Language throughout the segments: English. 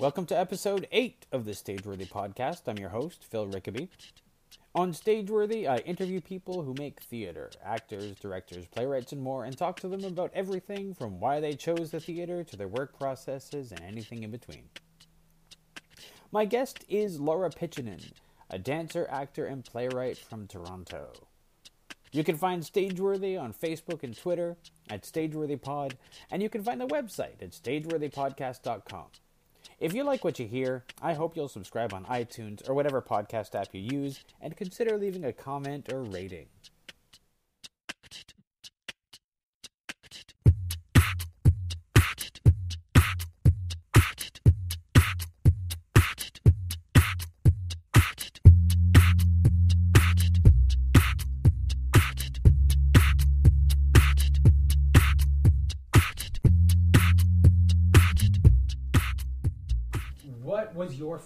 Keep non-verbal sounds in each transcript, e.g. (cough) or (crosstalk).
Welcome to episode 8 of the Stageworthy podcast. I'm your host, Phil Rickaby. On Stageworthy, I interview people who make theater actors, directors, playwrights, and more and talk to them about everything from why they chose the theater to their work processes and anything in between. My guest is Laura Pitchinen, a dancer, actor, and playwright from Toronto. You can find Stageworthy on Facebook and Twitter at StageworthyPod, and you can find the website at stageworthypodcast.com. If you like what you hear, I hope you'll subscribe on iTunes or whatever podcast app you use and consider leaving a comment or rating.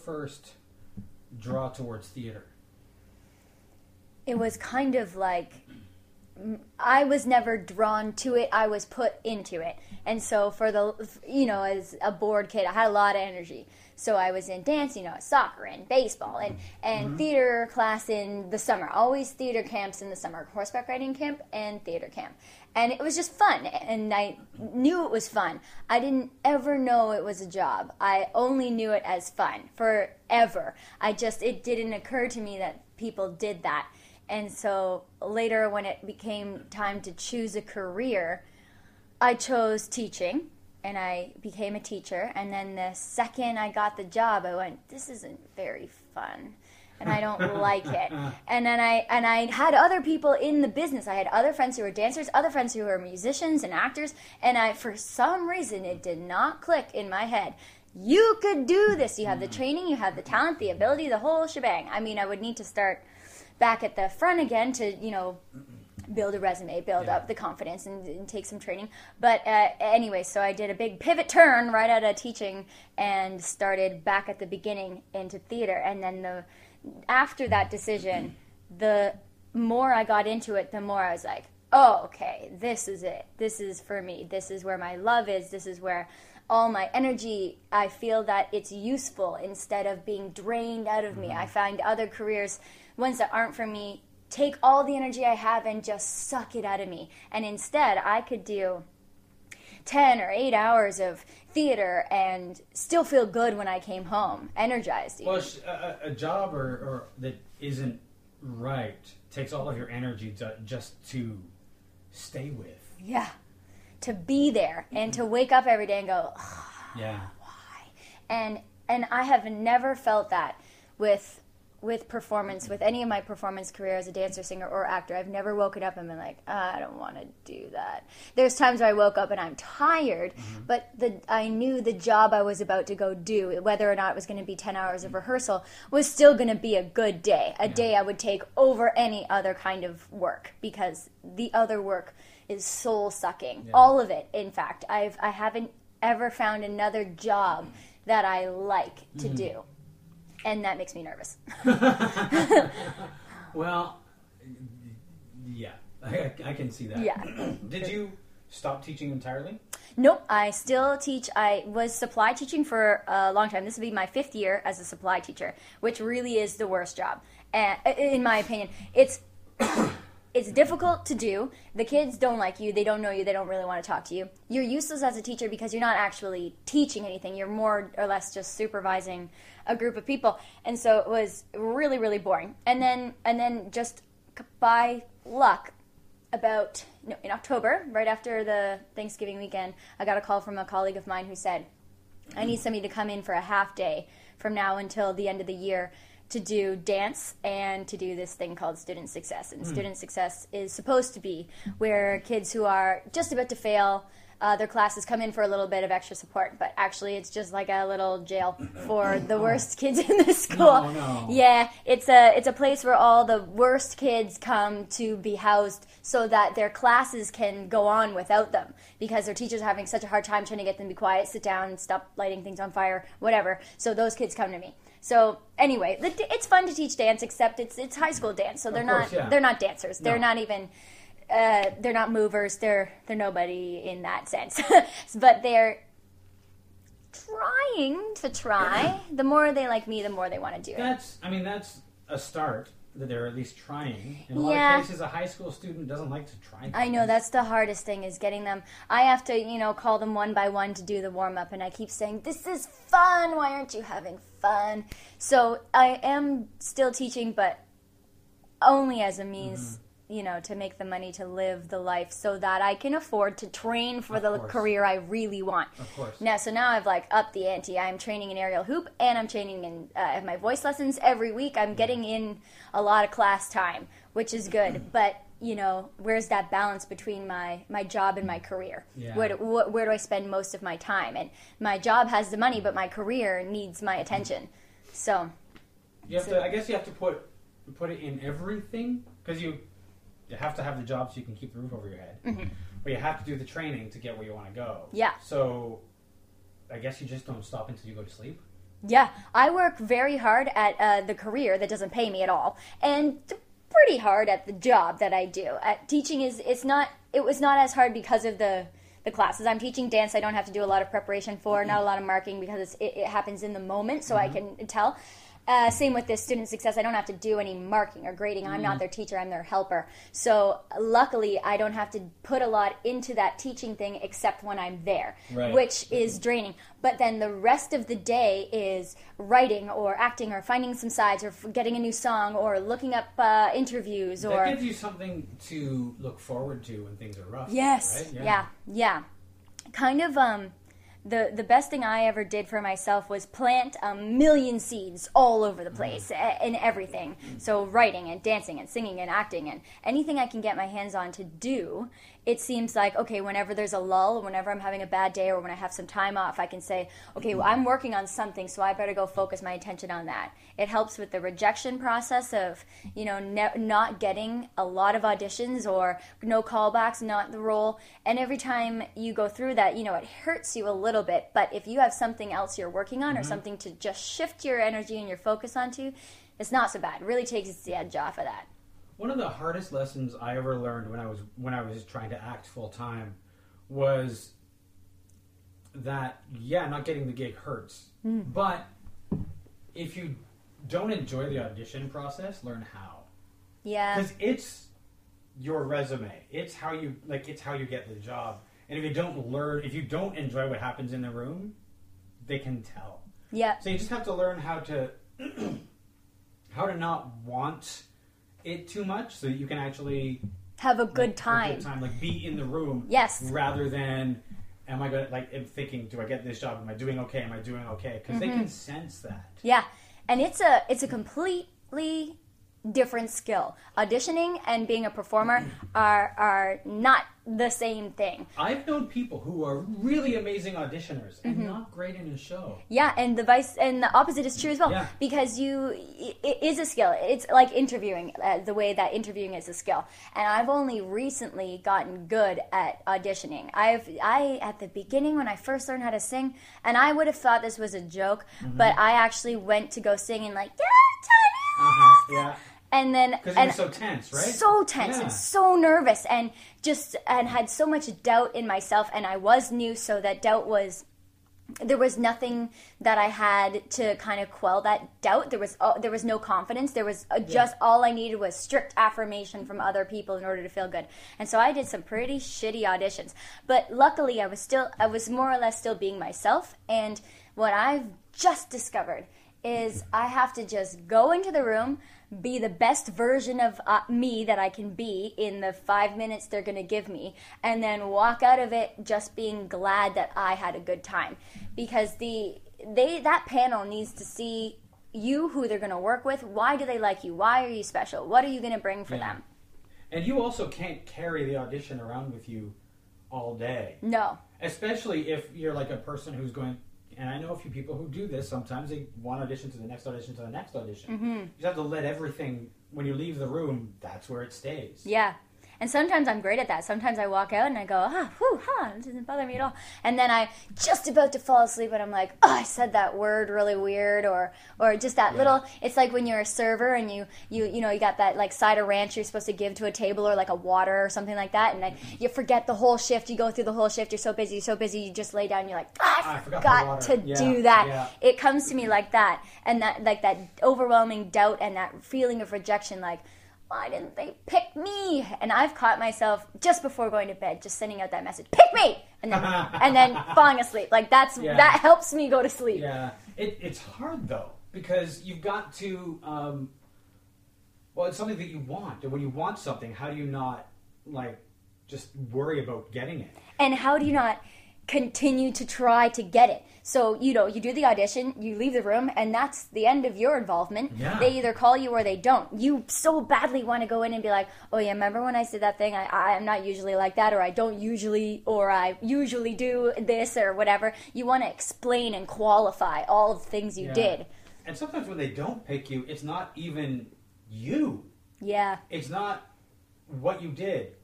First draw towards theater? it was kind of like I was never drawn to it. I was put into it. And so for the you know, as a bored kid, I had a lot of energy. So I was in dance, you know, soccer and baseball and and mm-hmm. theater class in the summer. Always theater camps in the summer, horseback riding camp and theater camp. And it was just fun and I knew it was fun. I didn't ever know it was a job. I only knew it as fun forever. I just it didn't occur to me that people did that. And so later, when it became time to choose a career, I chose teaching and I became a teacher. And then the second I got the job, I went, this isn't very fun. And I don't (laughs) like it. And then I and I had other people in the business. I had other friends who were dancers, other friends who were musicians and actors, and I for some reason it did not click in my head. You could do this. You have the hmm. training, you have the talent, the ability, the whole shebang. I mean, I would need to start back at the front again to you know build a resume build Yeah. up the confidence and, and take some training. But uh, anyway so i did a big pivot turn right out of teaching and started back at the beginning into theater. And then the after that decision the more i got into it the more i was like oh okay this is it. This is for me. This is where my love is. This is where all my energy i feel that it's useful instead of being drained out of me. I find other careers ones that aren't for me take all the energy i have and just suck it out of me and instead i could do 10 or 8 hours of theater and still feel good when i came home energized even. Well, a, a job or, or that isn't right takes all of your energy to, just to stay with. yeah to be there and mm-hmm. to wake up every day and go "Ugh, Yeah. Why? And and I have never felt that with with performance with any of my performance career as a dancer, singer, or actor. I've never woken up and been like, "Ah, I don't want to do that. There's times where I woke up and I'm tired, but the I knew the job I was about to go do, whether or not it was going to be 10 hours of rehearsal, was still going to be a good day, a day I would take over any other kind of work because the other work is soul sucking. All of it, in fact. I've I haven't ever found another job that I like to do. And that makes me nervous. (laughs) Well, yeah, I, I can see that. Yeah. (clears throat) Did you stop teaching entirely? Nope, I still teach. I was supply teaching for a long time. This will be my fifth year as a supply teacher, which really is the worst job, and in my opinion, it's it's difficult to do. The kids don't like you. They don't know you. They don't really want to talk to you. You're useless as a teacher because you're not actually teaching anything. You're more or less just supervising a group of people, and so it was really really boring. And then and then just by luck, about no, in October, right after the Thanksgiving weekend, I got a call from a colleague of mine who said, "I need somebody to come in for a half day from now until the end of the year to do dance and to do this thing called student success." And student success is supposed to be where kids who are just about to fail. Uh, their classes come in for a little bit of extra support, but actually, it's just like a little jail (clears throat) for the worst kids in the school. No, no. Yeah, it's a it's a place where all the worst kids come to be housed so that their classes can go on without them because their teachers are having such a hard time trying to get them to be quiet, sit down, stop lighting things on fire, whatever. So those kids come to me. So anyway, the- it's fun to teach dance, except it's it's high school dance, so they're course, not yeah. they're not dancers. They're not even uh, they're not movers. They're they're nobody in that sense, (laughs) but they're trying to try. (clears throat) the more they like me, the more they want to do it. That's, I mean, that's a start that they're at least trying. In a lot Yeah. of cases, a high school student doesn't like to try. I know that's the hardest thing is getting them. I have to, you know, call them one by one to do the warm up, and I keep saying, "This is fun. Why aren't you having fun?" So I am still teaching, but only as a means, mm-hmm. You know, to make the money to live the life, so that I can afford to train for Of the course. career I really want. Of course. Now, so now I've like upped the ante. I'm training in aerial hoop, and I'm training in uh, my voice lessons every week. I'm getting in a lot of class time, which is good. (clears throat) But you know, where's that balance between my my job and my career? Yeah. Where do, wh- where do I spend most of my time? And my job has the money, but my career needs my attention. So You have to. I guess you have to put put it in everything because you you have to have the job so you can keep the roof over your head, but you have to do the training to get where you want to go. Mm-hmm. Yeah. So, I guess you just don't stop until you go to sleep. Yeah, I work very hard at uh, the career that doesn't pay me at all, and pretty hard at the job that I do. At teaching is it's not it was not as hard because of the the classes I'm teaching. Dance I don't have to do a lot of preparation for, not a lot of marking because it's, it, it happens in the moment, so I can tell. Uh, same with this student success. I don't have to do any marking or grading. I'm not their teacher. I'm their helper. So luckily, I don't have to put a lot into that teaching thing except when I'm there, Right. which is draining. But then the rest of the day is writing or acting or finding some sides or getting a new song or looking up uh, interviews or that gives you something to look forward to when things are rough. yes, Right? yeah. yeah, Kind of um, the the best thing I ever did for myself was plant a million seeds all over the place mm. a- in everything. So writing and dancing and singing and acting and anything I can get my hands on to do. It seems like okay, whenever there's a lull, whenever I'm having a bad day, or when I have some time off, I can say, okay, well, I'm working on something, so I better go focus my attention on that. It helps with the rejection process of you know ne- not getting a lot of auditions or no callbacks, not the role. And every time you go through that, you know it hurts you a little bit. But if you have something else you're working on or mm-hmm. something to just shift your energy and your focus onto, it's not so bad. It really takes the edge off of that. One of the hardest lessons I ever learned when I was when I was trying to act full time was that yeah, not getting the gig hurts, Hmm. but if you don't enjoy the audition process, learn how Yeah. because it's your resume. It's how you like. It's how you get the job. And if you don't learn, if you don't enjoy what happens in the room, they can tell. Yeah. So you just have to learn how to (clears throat) how to not want it too much, so you can actually Have a good have time. a good time, like be in the room. Yes. Rather than, am I going to like? I'm thinking, do I get this job? Am I doing okay? Am I doing okay? Because they Mm-hmm. can sense that. Yeah, and it's a it's a completely different skill. Auditioning and being a performer (clears throat) are are not the same thing. I've known people who are really amazing auditioners and Mm-hmm. not great in a show. Yeah, and the vice and the opposite is true as well Yeah. because you it, is a skill. It's like interviewing, uh, the way that interviewing is a skill. And I've only recently gotten good at auditioning. I've I at the beginning when I first learned how to sing, and I would have thought this was a joke, Mm-hmm. but I actually went to go sing and like yeah, Uh-huh. Yeah, and then because so tense, right? so tense Yeah. and so nervous and just and had so much doubt in myself and I was new so that doubt was there was nothing that I had to kind of quell that doubt. There was uh, there was no confidence. There was uh, just all I needed was strict affirmation from other people in order to feel good. And so I did some pretty shitty auditions. But luckily I was still I was more or less still being myself. And what I've just discovered is I have to just go into the room, be the best version of uh, me that I can be in the five minutes they're going to give me, and then walk out of it just being glad that I had a good time. Because the they that panel needs to see you, who they're going to work with. Why do they like you? Why are you special? What are you going to bring for Yeah. them? And you also can't carry the audition around with you all day. No. Especially if you're like a person who's going, and I know a few people who do this. Sometimes they one audition to the next audition to the next audition. Mm-hmm. You just have to let everything, when you leave the room, that's where it stays. Yeah. And sometimes I'm great at that. Sometimes I walk out and I go, ah, whew, huh, it doesn't bother me at all. And then I just about to fall asleep and I'm like, oh, I said that word really weird, or or just that little. It's like when you're a server and you you you know you got that like side of ranch you're supposed to give to a table or like a water or something like that, and then you forget the whole shift. You go through the whole shift. You're so busy, you're so busy. You just lay down. You're like, ah, I I forgot forgot, the water." to Yeah, do that. yeah. It comes to me like that, and that like that overwhelming doubt and that feeling of rejection, like. Why didn't they pick me? And I've caught myself just before going to bed, just sending out that message, "Pick me," and then and then (laughs) falling asleep. Like that's Yeah. that helps me go to sleep. Yeah, it, it's hard though because you've got to. Um, well, it's something that you want, and when you want something, how do you not like just worry about getting it? And how do you not continue to try to get it? So, you know, you do the audition, you leave the room, and that's the end of your involvement. Yeah. They either call you or they don't. You so badly want to go in and be like, oh, yeah, remember when I said that thing? I, I, I'm not usually like that, or I don't usually, or I usually do this, or whatever. You want to explain and qualify all of the things you Yeah. did. And sometimes when they don't pick you, it's not even you. Yeah. It's not what you did.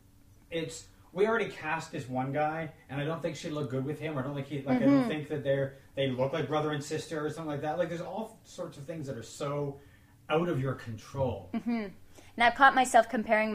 It's we already cast this one guy, and I don't think she looked good with him. Or I don't think he like I Mm-hmm. don't think that they're they look like brother and sister or something like that. Like there's all sorts of things that are so out of your control. Mm-hmm. And I've caught myself comparing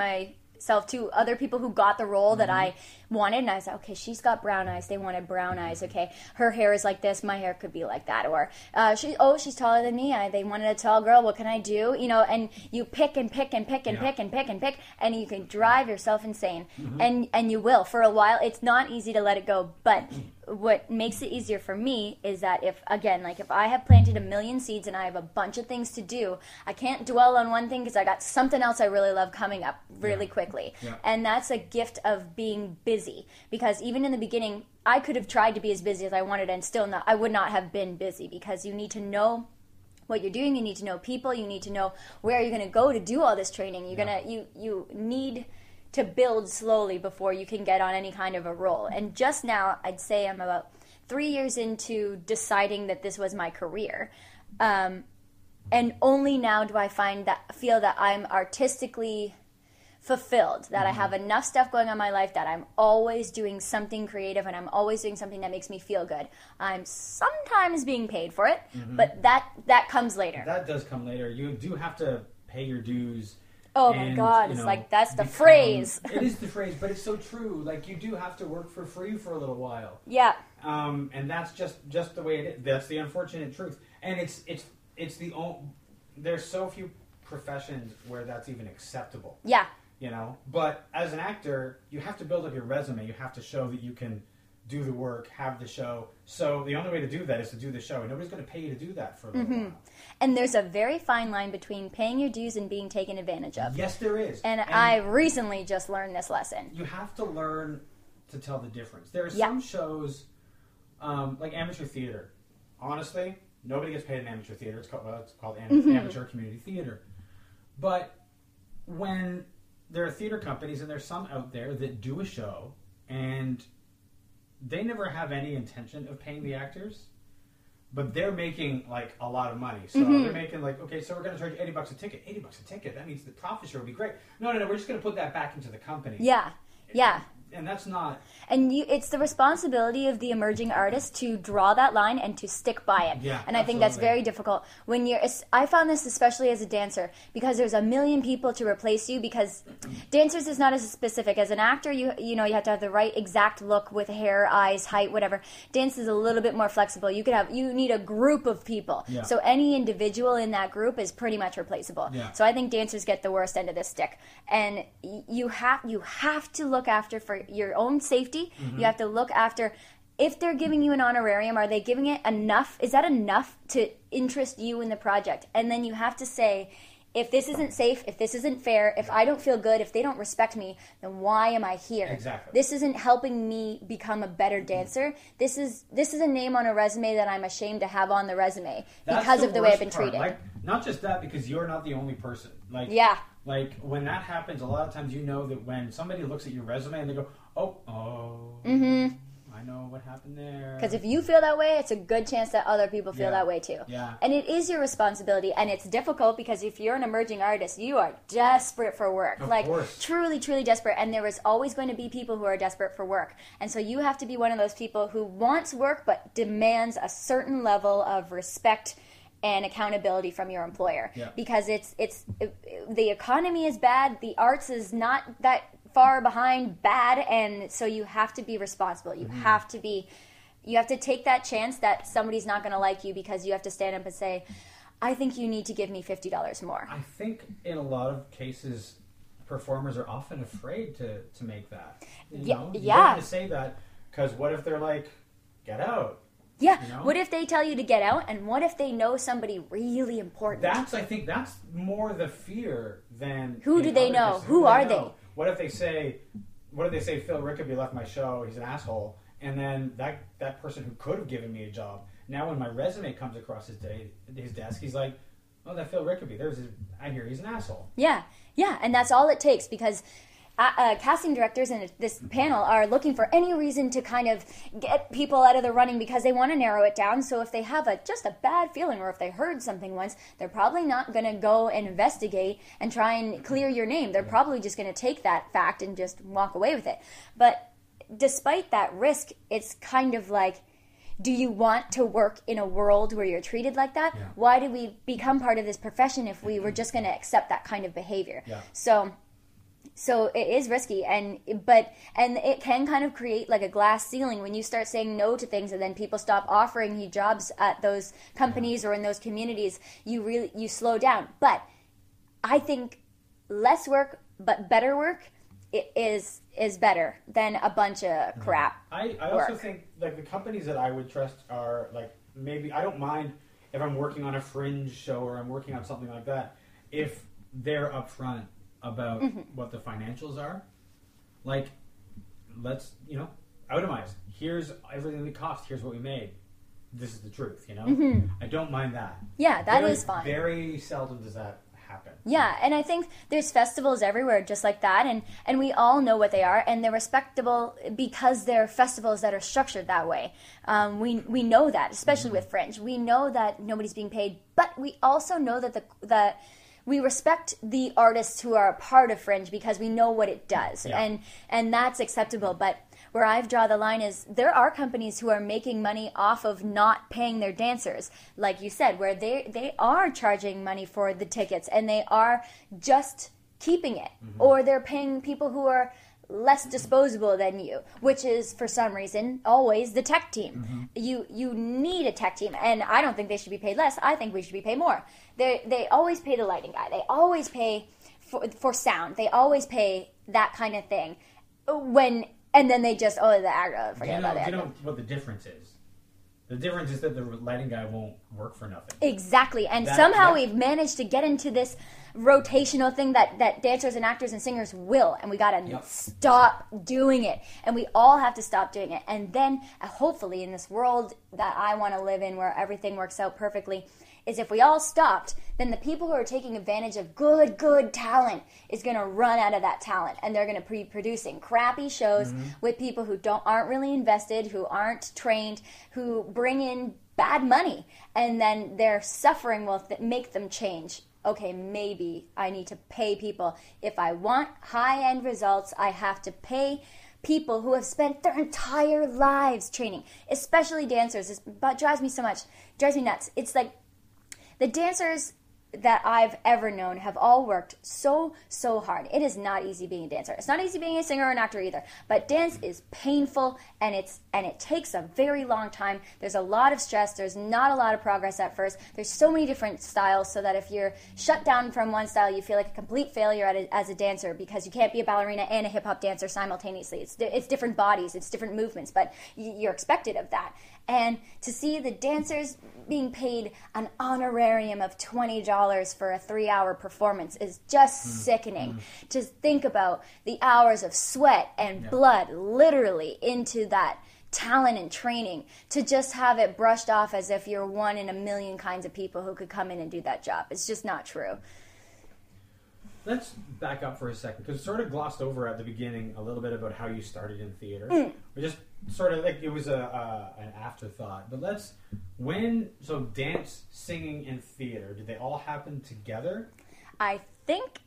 myself to other people who got the role that mm-hmm. I wanted, and I was like, okay, she's got brown eyes. They wanted brown eyes. Okay, her hair is like this. My hair could be like that. Or uh, she, oh, she's taller than me. I, they wanted a tall girl. What can I do? You know, and you pick and pick and pick and Yeah. pick and pick and pick, and you can drive yourself insane, mm-hmm. and and you will for a while. It's not easy to let it go, but mm-hmm. What makes it easier for me is that if again like if i have planted a million seeds and i have a bunch of things to do i can't dwell on one thing because i got something else i really love coming up really Yeah. quickly Yeah. and that's a gift of being busy because even in the beginning i could have tried to be as busy as i wanted and still not i would not have been busy because you need to know what you're doing you need to know people you need to know where you're going to go to do all this training you're Yeah. going to you you need to build slowly before you can get on any kind of a role and just now i'd say i'm about three years into deciding that this was my career. Um, and only now do i find that feel that i'm artistically fulfilled that i have enough stuff going on in my life that i'm always doing something creative and i'm always doing something that makes me feel good. I'm sometimes being paid for it but that that comes later. That does come later. You do have to pay your dues. Oh my God, you it's know, like, that's the become- phrase. it is the phrase, but it's so true. Like you do have to work for free for a little while. yeah um, and that's just just the way it is. That's the unfortunate truth, and it's it's it's the only. There's so few professions where that's even acceptable, yeah you know. But as an actor, you have to build up your resume. You have to show that you can do the work, have the show. So the only way to do that is to do the show, and nobody's going to pay you to do that for a little while. And there's a very fine line between paying your dues and being taken advantage of. Yes, there is, And, I recently just learned this lesson. you have to learn to tell the difference. There are Yeah. some shows, um, like amateur theater. Honestly, nobody gets paid in amateur theater. It's called, well, it's called am- Mm-hmm. amateur community theater. But when there are theater companies, and there's some out there that do a show, and they never have any intention of paying the actors. But they're making like a lot of money, so Mm-hmm. they're making like okay, so we're going to charge eighty bucks a ticket. Eighty bucks a ticket. That means the profit share will be great. No, no, no. We're just going to put that back into the company. Yeah, yeah. And that's not And you, it's the responsibility of the emerging artist to draw that line and to stick by it. Yeah, and I think that's very difficult when you're. I found this especially as a dancer because there's a million people to replace you. Because dancers is not as specific as an actor. You you know you have to have the right exact look with hair, eyes, height, whatever. Dance is a little bit more flexible. You could have you need a group of people. Yeah. So any individual in that group is pretty much replaceable. Yeah. So I think dancers get the worst end of the stick, and you have you have to look after for your own safety. Mm-hmm. You have to look after. If they're giving you an honorarium, are they giving it enough? Is that enough to interest you in the project? And then you have to say, if this isn't safe, if this isn't fair, if I don't feel good, if they don't respect me, then why am I here? Exactly. This isn't helping me become a better dancer. This is this is a name on a resume that I'm ashamed to have on the resume that's because of the way I've been part. treated. Like, not just that, because you're not the only person. Like yeah. Like when that happens, a lot of times you know that when somebody looks at your resume and they go, "Oh, oh, Mm-hmm. I know what happened there. Because if you feel that way, it's a good chance that other people feel Yeah. that way too. Yeah. And it is your responsibility, and it's difficult because if you're an emerging artist, you are desperate for work. Of like, course. truly, truly desperate. And there is always going to be people who are desperate for work. And so you have to be one of those people who wants work but demands a certain level of respect and accountability from your employer Yeah. because it's it's it, the economy is bad the arts is not that far behind bad and so you have to be responsible you Mm-hmm. have to be you have to take that chance that somebody's not going to like you because you have to stand up and say i think you need to give me $50 more I think in a lot of cases, performers are often afraid to, to make that. You Yeah, know? Yeah. to say that because what if they're like, get out? Yeah You know? what if they tell you to get out and what if they know somebody really important That's I think that's more the fear than Who do they know? Who do are know? they? What if they say, what if they say Phil Rickaby left my show? He's an asshole, and then that that person who could have given me a job now when my resume comes across his day his desk, he's like, oh that Phil Rickaby, there's his, I hear he's an asshole. Yeah, yeah, and that's all it takes because uh, uh, casting directors in this panel are looking for any reason to kind of get people out of the running because they want to narrow it down. So if they have a just a bad feeling or if they heard something once, they're probably not going to go and investigate and try and clear your name. They're probably just going to take that fact and just walk away with it. But despite that risk, it's kind of like do you want to work in a world where you're treated like that? Yeah. Why did we become part of this profession if we were just going to accept that kind of behavior? Yeah. So so it is risky and but and it can kind of create like a glass ceiling when you start saying no to things and then people stop offering you jobs at those companies or in those communities you really you slow down. But i think less work but better work i- is is better than a bunch of mm-hmm. crap I, I also work. think like the companies that I would trust are like maybe I don't mind if I'm working on a fringe show or I'm working on something like that if they're upfront about Mm-hmm. what the financials are. Like, let's you know itemize. Here's everything that cost. Here's what we made. This is the truth. You know, I don't mind that. yeah Mm-hmm. that is fine Very seldom does that happen. Yeah, and I think there's festivals everywhere just like that, and and we all know what they are, and they're respectable because they're festivals that are structured that way. Um, we we know that, especially with Fringe, we know that nobody's being paid, but we also know that the that we respect the artists who are a part of Fringe because we know what it does, Yeah. and and that's acceptable. But where I've drawn the line is there are companies who are making money off of not paying their dancers, like you said, where they they are charging money for the tickets and they are just keeping it, mm-hmm. or they're paying people who are less disposable than you, which is for some reason always the tech team. Mm-hmm. You you need a tech team, and I don't think they should be paid less. I think we should be paid more. They they always pay the lighting guy. They always pay for for sound. They always pay that kind of thing. When and then they just oh the actor Do forget you know, about do that. you know what the difference is? The difference is that the lighting guy won't work for nothing. Exactly. And That- somehow that- we've managed to get into this rotational thing that, that dancers and actors and singers will. And we got to Yep. stop doing it. And we all have to stop doing it. And then, uh, hopefully, in this world that I want to live in where everything works out perfectly, is if we all stopped, then the people who are taking advantage of good, good talent is going to run out of that talent, and they're going to be producing crappy shows with people who don't aren't really invested, who aren't trained, who bring in bad money, and then their suffering will th- make them change. Okay, maybe I need to pay people. If I want high end results, I have to pay people who have spent their entire lives training, especially dancers. But drives me so much, drives me nuts. It's like the dancers that I've ever known have all worked so so hard. It is not easy being a dancer. It's not easy being a singer or an actor either. But dance is painful and it's and it takes a very long time. There's a lot of stress. There's not a lot of progress at first. There's so many different styles so that if you're shut down from one style, you feel like a complete failure a, as a dancer because you can't be a ballerina and a hip hop dancer simultaneously. It's it's different bodies, it's different movements, but you're expected of that. And to see the dancers being paid an honorarium of $20 for a three hour performance is just sickening. To think about the hours of sweat and blood literally into that talent and training, to just have it brushed off as if you're one in a million kinds of people who could come in and do that job. It's just not true. Let's back up for a second because sort of glossed over at the beginning a little bit about how you started in theater. Mm. We just sort of like it was a uh, an afterthought, but let's when so dance, singing, and theater did they all happen together? I think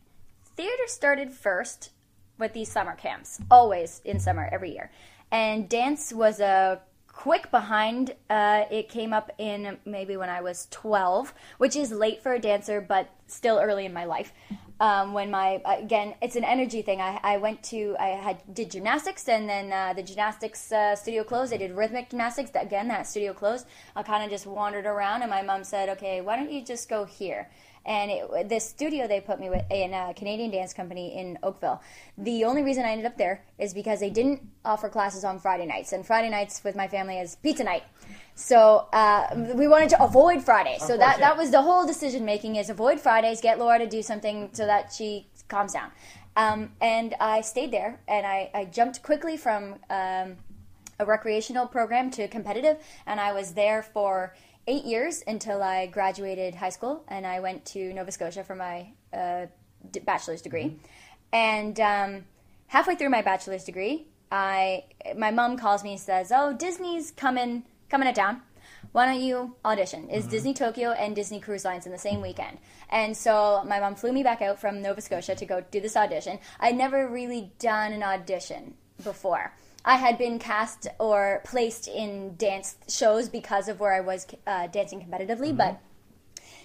theater started first with these summer camps, always in summer every year. And dance was a quick behind. Uh, it came up in maybe when I was 12, which is late for a dancer, but still early in my life. Um, when my again, it's an energy thing. I, I went to I had did gymnastics, and then uh, the gymnastics uh, studio closed. I did rhythmic gymnastics. Again, that studio closed. I kind of just wandered around, and my mom said, "Okay, why don't you just go here?" And it, this studio they put me with in a Canadian dance company in Oakville. The only reason I ended up there is because they didn't offer classes on Friday nights, and Friday nights with my family is pizza night. So uh, we wanted to avoid Fridays. So that that was the whole decision making is avoid Fridays, get Laura to do something so that she calms down. Um, and I stayed there, and I, I jumped quickly from. Um, a recreational program to competitive, and I was there for eight years until I graduated high school, and I went to Nova Scotia for my uh, d- bachelor's degree. And um, halfway through my bachelor's degree, I my mom calls me and says, "Oh, Disney's coming coming to town. Why don't you audition? Is Disney Tokyo and Disney Cruise Lines in the same weekend?" And so my mom flew me back out from Nova Scotia to go do this audition. I'd never really done an audition before. I had been cast or placed in dance shows because of where I was uh, dancing competitively, but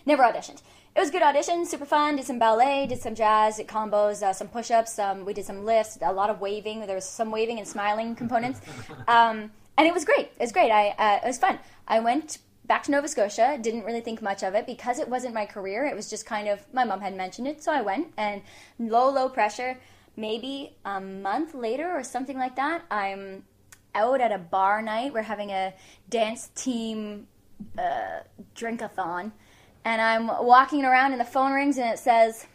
never auditioned. It was a good audition, super fun. Did some ballet, did some jazz, did combos, uh, some push-ups. Um, we did some lifts, a lot of waving. There was some waving and smiling (laughs) components, um, and it was great. It was great. I uh, it was fun. I went back to Nova Scotia. Didn't really think much of it because it wasn't my career. It was just kind of my mom had mentioned it, so I went and low, low pressure. Maybe a month later or something like that, I'm out at a bar night. We're having a dance team uh, drink-a-thon, and I'm walking around, and the phone rings, and it says,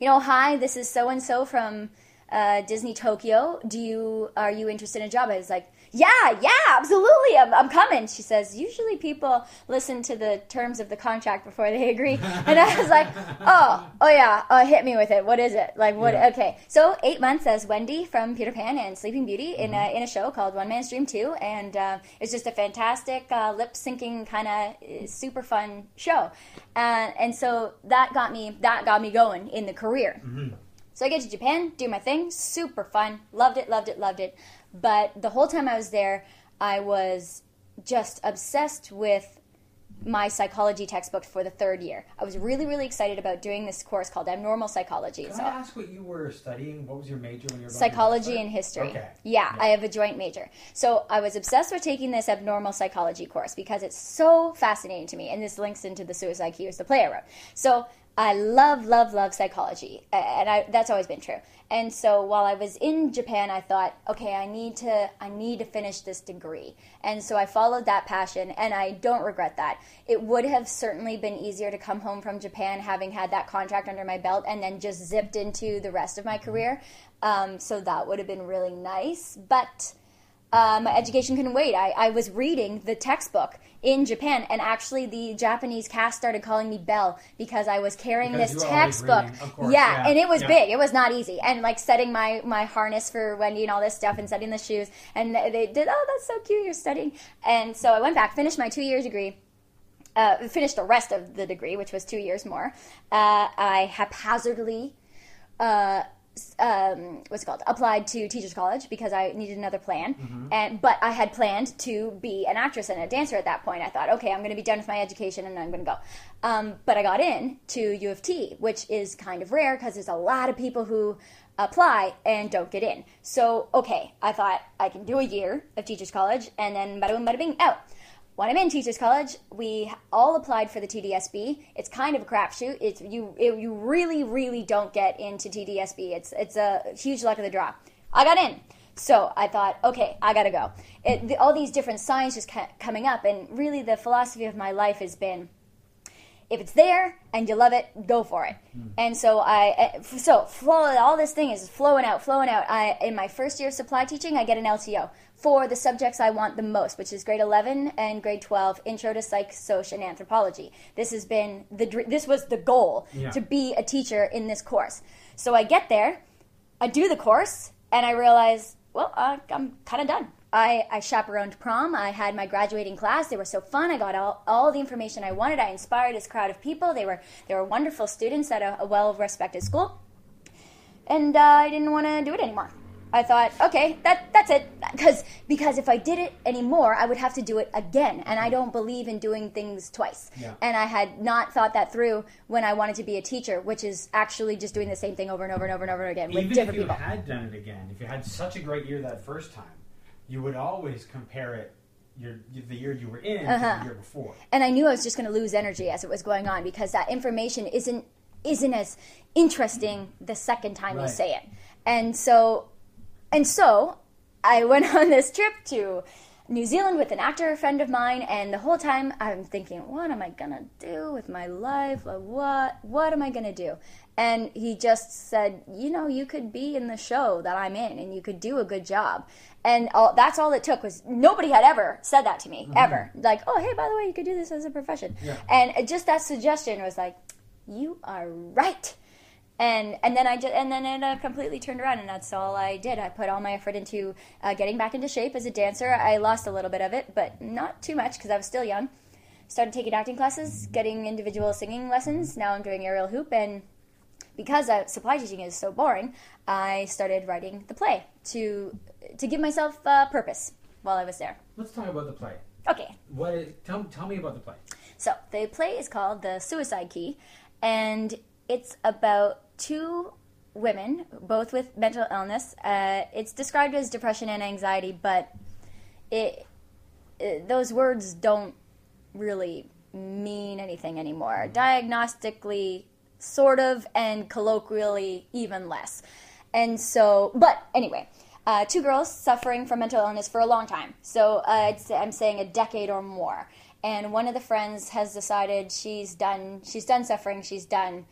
"You know, hi, this is so and so from uh, Disney Tokyo. Do you are you interested in a job?" I was like, "Yeah, yeah, absolutely, I'm, I'm coming." She says, "Usually people listen to the terms of the contract before they agree," and I was like, (laughs) "Oh, oh yeah, uh, hit me with it. What is it? Like what? Yeah. Okay, so eight months as Wendy from Peter Pan and Sleeping Beauty in a in a show called One Man's Dream Two, and uh, it's just a fantastic uh, lip syncing kind of super fun show, and and so that got me that got me going in the career. So I get to Japan, do my thing, super fun, loved it, loved it, loved it. But the whole time I was there, I was just obsessed with my psychology textbook for the third year. I was really, really excited about doing this course called Abnormal Psychology. Can So I ask what you were studying? What was your major when you were psychology and history. Okay. Yeah, I have a joint major. So I was obsessed with taking this abnormal psychology course because it's so fascinating to me. And this links into the Suicide Cues, the play I wrote. So I love, love, love psychology. And I, that's always been true. And so while I was in Japan, I thought, okay, I need to, I need to finish this degree. And so I followed that passion, and I don't regret that. It would have certainly been easier to come home from Japan having had that contract under my belt and then just zipped into the rest of my career. Um, so that would have been really nice. But uh, my education couldn't wait. I, I was reading the textbook in Japan, and actually, the Japanese cast started calling me Belle because I was carrying Because this you were always textbook. reading, course, yeah, yeah, and it was yeah. big. It was not easy, and like setting my my harness for Wendy and all this stuff, and setting the shoes, and they did. Oh, that's so cute. You're studying, and so I went back, finished my two year degree uh, finished the rest of the degree, which was two years more. Uh, I haphazardly, uh, um, what's it called? Applied to teachers college because I needed another plan. And but I had planned to be an actress and a dancer at that point. I thought, okay, I'm going to be done with my education and I'm going to go. Um, but I got in to U of T, which is kind of rare because there's a lot of people who apply and don't get in. So okay, I thought I can do a year of teachers college and then bada boom, bada bing, out. When I'm in teachers college, we all applied for the TDSB. It's kind of a crapshoot. It's you it, you really really don't get into TDSB. It's it's a huge luck of the draw. I got in. So I thought, okay, I gotta go. It, the, all these different signs just kept coming up, and really the philosophy of my life has been if it's there and you love it, go for it. And so I, uh, so flow, all this thing is flowing out, flowing out. I, in my first year of supply teaching, I get an LTO for the subjects I want the most, which is grade 11 and grade 12, Intro to Psych, Soc, and Anthropology. This has been the, dr- this was the goal Yeah. to be a teacher in this course. So I get there, I do the course, and I realize, well, uh, I'm kind of done. I, I chaperoned prom. I had my graduating class. They were so fun. I got all, all the information I wanted. I inspired this crowd of people. They were they were wonderful students at a, a well respected school. And uh, I didn't want to do it anymore. I thought, okay, that that's it. Because because if I did it anymore, I would have to do it again, and I don't believe in doing things twice. Yeah. And I had not thought that through when I wanted to be a teacher, which is actually just doing the same thing over and over and over and over again with different Even if you people. had done it again, if you had such a great year that first time, you would always compare it your the year you were in to Uh-huh. the year before. and I knew I was just going to lose energy as it was going on because that information isn't isn't as interesting the second time you say it. And so and so I went (laughs) on this trip to New Zealand with an actor friend of mine and the whole time I'm thinking what am I going to do with my life? What what am I going to do? And he just said, "You know, you could be in the show that I'm in and you could do a good job." And all, that's all it took was nobody had ever said that to me mm-hmm. ever. Like, "Oh, hey, by the way, you could do this as a profession." Yeah. And just that suggestion was like, "You are right." And and then I just and then it uh, completely turned around, and that's all I did. I put all my effort into uh, getting back into shape as a dancer. I lost a little bit of it, but not too much because I was still young. Started taking acting classes, getting individual singing lessons. Now I'm doing aerial hoop, and because uh, supply teaching is so boring, I started writing the play to to give myself uh, purpose while I was there. Let's talk about the play. Okay, What is, tell, tell me about the play. So the play is called The Suicide Key, and it's about two women, both with mental illness. Uh, it's described as depression and anxiety, but it, it those words don't really mean anything anymore. Diagnostically, sort of, and colloquially, even less. And so, but anyway, uh, two girls suffering from mental illness for a long time. So uh, I'm saying a decade or more. And one of the friends has decided she's done. She's done suffering. She's done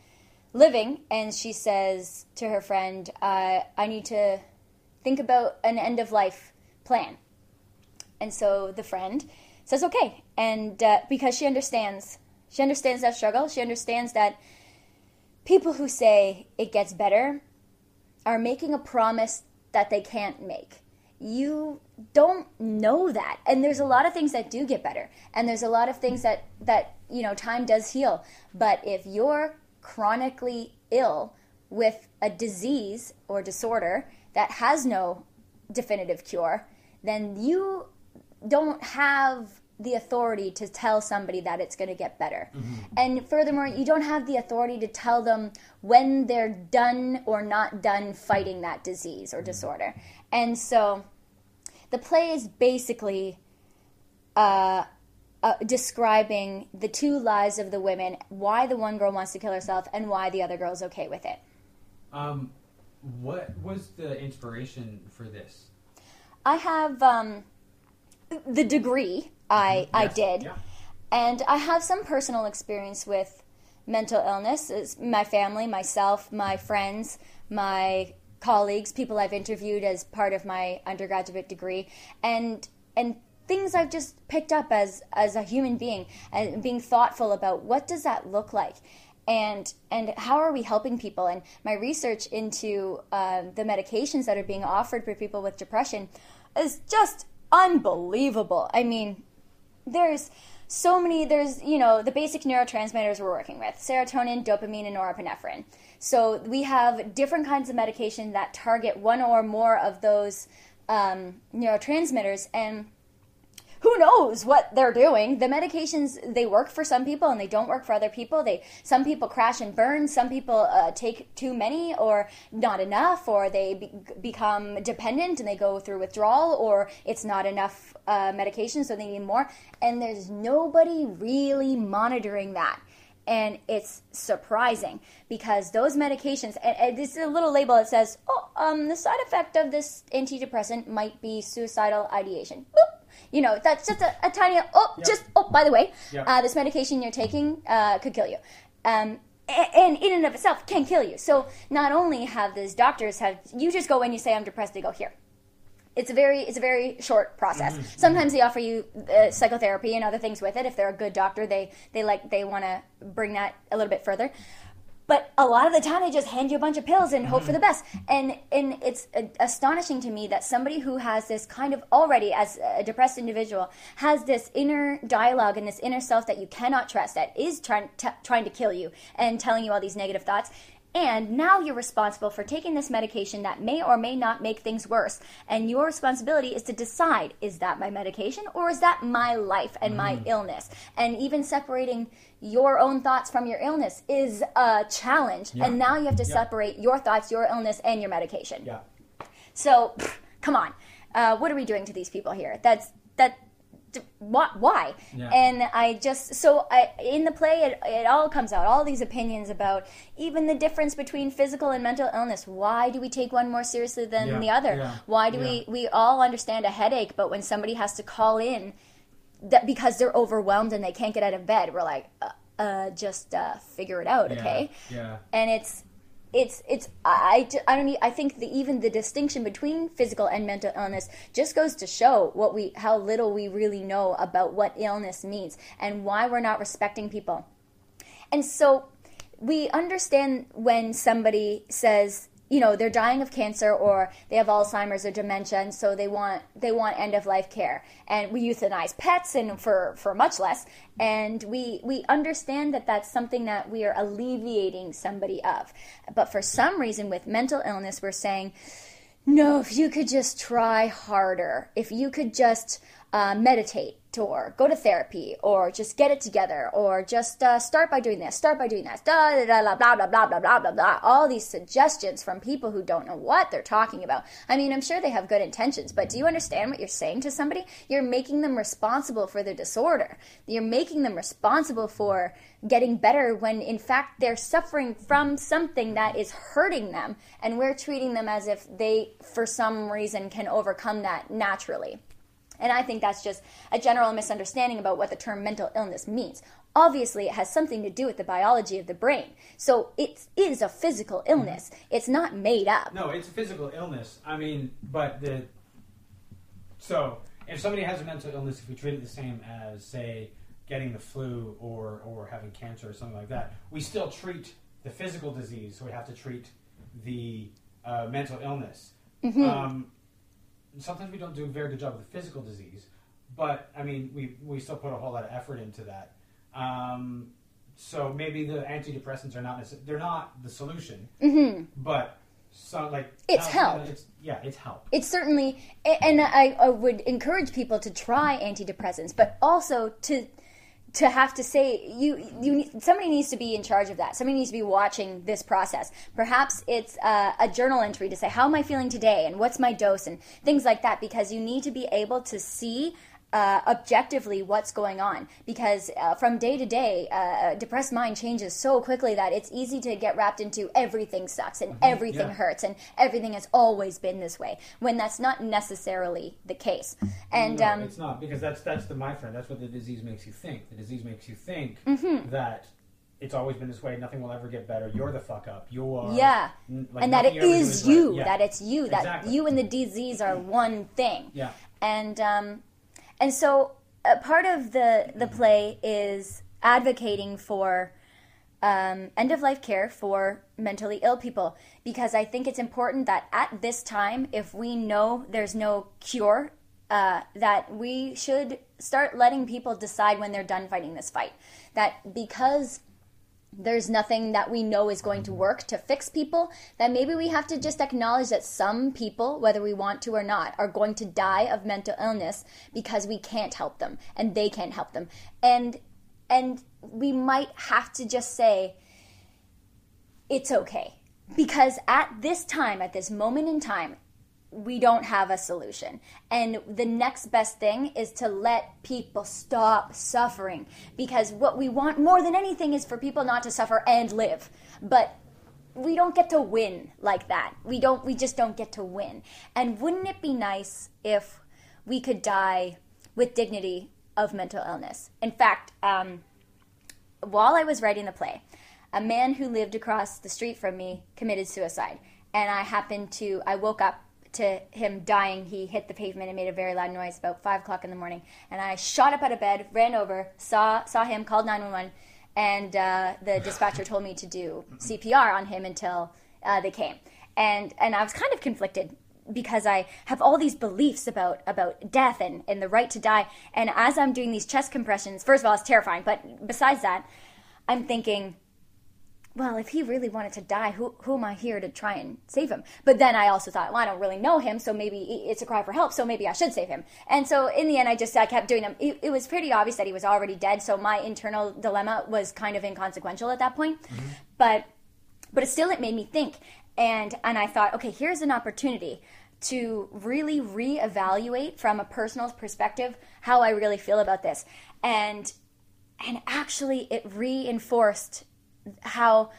living, and she says to her friend, uh, "I need to think about an end of life plan." And so the friend says, "Okay," and uh, because she understands, she understands that struggle. She understands that people who say it gets better are making a promise that they can't make. You don't know that. And there's a lot of things that do get better. And there's a lot of things that that, you know, time does heal. But if you're chronically ill with a disease or disorder that has no definitive cure, then you don't have the authority to tell somebody that it's going to get better. And furthermore, you don't have the authority to tell them when they're done or not done fighting that disease or disorder. And so the play is basically uh, uh, describing the two lives of the women, why the one girl wants to kill herself, and why the other girl's okay with it. Um, what was the inspiration for this? I have um, the degree I, I did. Yeah. And I have some personal experience with mental illness. It's my family, myself, my friends, my colleagues, people I've interviewed as part of my undergraduate degree, and and things I've just picked up as as a human being and being thoughtful about what does that look like. And and how are we helping people? And my research into uh, the medications that are being offered for people with depression is just unbelievable. I mean, there's so many there's you know the basic neurotransmitters we're working with serotonin dopamine and norepinephrine so we have different kinds of medication that target one or more of those um, neurotransmitters and who knows what they're doing. The medications they work for some people and they don't work for other people. They some people crash and burn. Some people uh, take too many or not enough or they be- become dependent and they go through withdrawal or it's not enough uh, medication so they need more. And there's nobody really monitoring that. And it's surprising because those medications and, and this is a little label that says oh um, the side effect of this antidepressant might be suicidal ideation. Boop. You know that's just a, a tiny oh Yep. just oh by the way Yep. uh, this medication you're taking uh, could kill you um, and in and of itself can kill you so not only have these doctors have you just go in you say i'm depressed they go here it's a very it's a very short process. Mm-hmm. Sometimes they offer you uh, psychotherapy and other things with it. If they're a good doctor, they they like they want to bring that a little bit further. But a lot of the time they just hand you a bunch of pills and hope for the best and and it's uh, astonishing to me that somebody who has this kind of already as a depressed individual has this inner dialogue and this inner self that you cannot trust that is trying t- trying to kill you and telling you all these negative thoughts and now you're responsible for taking this medication that may or may not make things worse. And your responsibility is to decide is that my medication or is that my life and my illness? And even separating your own thoughts from your illness is a challenge. Yeah. And now you have to Yeah. separate your thoughts, your illness, and your medication. Yeah. So, pff, come on. Uh, what are we doing to these people here? That's that. Why? Yeah. And I just so I in the play it, it all comes out all these opinions about even the difference between physical and mental illness. Why do we take one more seriously than the other? Why do we we all understand a headache, but when somebody has to call in that because they're overwhelmed and they can't get out of bed, we're like, uh, uh, just uh, figure it out, Yeah. okay? Yeah. and it's it's it's I, I, don't I think the, even the distinction between physical and mental illness just goes to show what we how little we really know about what illness means and why we're not respecting people and so we understand when somebody says you know they're dying of cancer or they have alzheimer's or dementia and so they want they want end of life care. And we euthanize pets and for for much less. And we we understand that that's something that we are alleviating somebody of. But for some reason with mental illness we're saying no, if you could just try harder, if you could just uh, meditate or go to therapy or just get it together or just uh, start by doing this, start by doing that, da, da, da, blah, blah, blah, blah, blah, blah, blah. All these suggestions from people who don't know what they're talking about. I mean, I'm sure they have good intentions, but do you understand what you're saying to somebody? You're making them responsible for their disorder. You're making them responsible for getting better when in fact they're suffering from something that is hurting them and we're treating them as if they for some reason can overcome that naturally and i think that's just a general misunderstanding about what the term mental illness means obviously it has something to do with the biology of the brain so it is a physical illness it's not made up No, it's a physical illness. I mean, but the so if somebody has a mental illness, if we treat it the same as say getting the flu or or having cancer or something like that, we still treat the physical disease. So we have to treat the uh, mental illness. Um, sometimes we don't do a very good job with the physical disease, but I mean, we we still put a whole lot of effort into that. Um, so maybe the antidepressants are not they're not the solution, but so like It's how- help. It's, yeah, it's help. it's certainly and I, I would encourage people to try antidepressants but also to to have to say you you somebody needs to be in charge of that. Somebody needs to be watching this process. Perhaps it's uh, a journal entry to say how am i feeling today and what's my dose and things like that because you need to be able to see uh, objectively what's going on because uh, from day to day uh, depressed mind changes so quickly that it's easy to get wrapped into everything sucks and everything yeah. hurts and everything has always been this way when that's not necessarily the case and no, um, it's not because that's that's the my friend. That's what the disease makes you think. The disease makes you think Mm-hmm. that it's always been this way. Nothing will ever get better. You're the fuck up. You are. Yeah. like and that it you is right. Yeah. that it's you that Exactly. you and the disease are one thing Yeah. and um, and so a part of the the play is advocating for um, end of life care for mentally ill people because I think it's important that at this time, if we know there's no cure, uh, that we should start letting people decide when they're done fighting this fight. That because there's nothing that we know is going to work to fix people, that maybe we have to just acknowledge that some people, whether we want to or not, are going to die of mental illness because we can't help them and they can't help them. And and we might have to just say it's okay. Because at this time, at this moment in time, we don't have a solution. And the next best thing is to let people stop suffering. Because what we want more than anything is for people not to suffer and live. But we don't get to win like that. We don't we just don't get to win. And wouldn't it be nice if we could die with dignity of mental illness? In fact, um, while I was writing the play, a man who lived across the street from me committed suicide. And I happened to, I woke up to him dying. He hit the pavement and made a very loud noise about five o'clock in the morning. And I shot up out of bed, ran over, saw, saw him, called 911. and uh, the dispatcher told me to do CPR on him until uh, they came. And and I was kind of conflicted because I have all these beliefs about about death and, and the right to die. And as I'm doing these chest compressions, first of all, it's terrifying. But besides that, I'm thinking, well, if he really wanted to die, who who am I here to try and save him? But then I also thought, well, I don't really know him, so maybe it's a cry for help. So maybe I should save him. And so in the end, I just I kept doing them. It, it was pretty obvious that he was already dead. So my internal dilemma was kind of inconsequential at that point. Mm-hmm. But but it still it made me think and and I thought, okay, here's an opportunity to really reevaluate from a personal perspective how I really feel about this. And and actually it reinforced how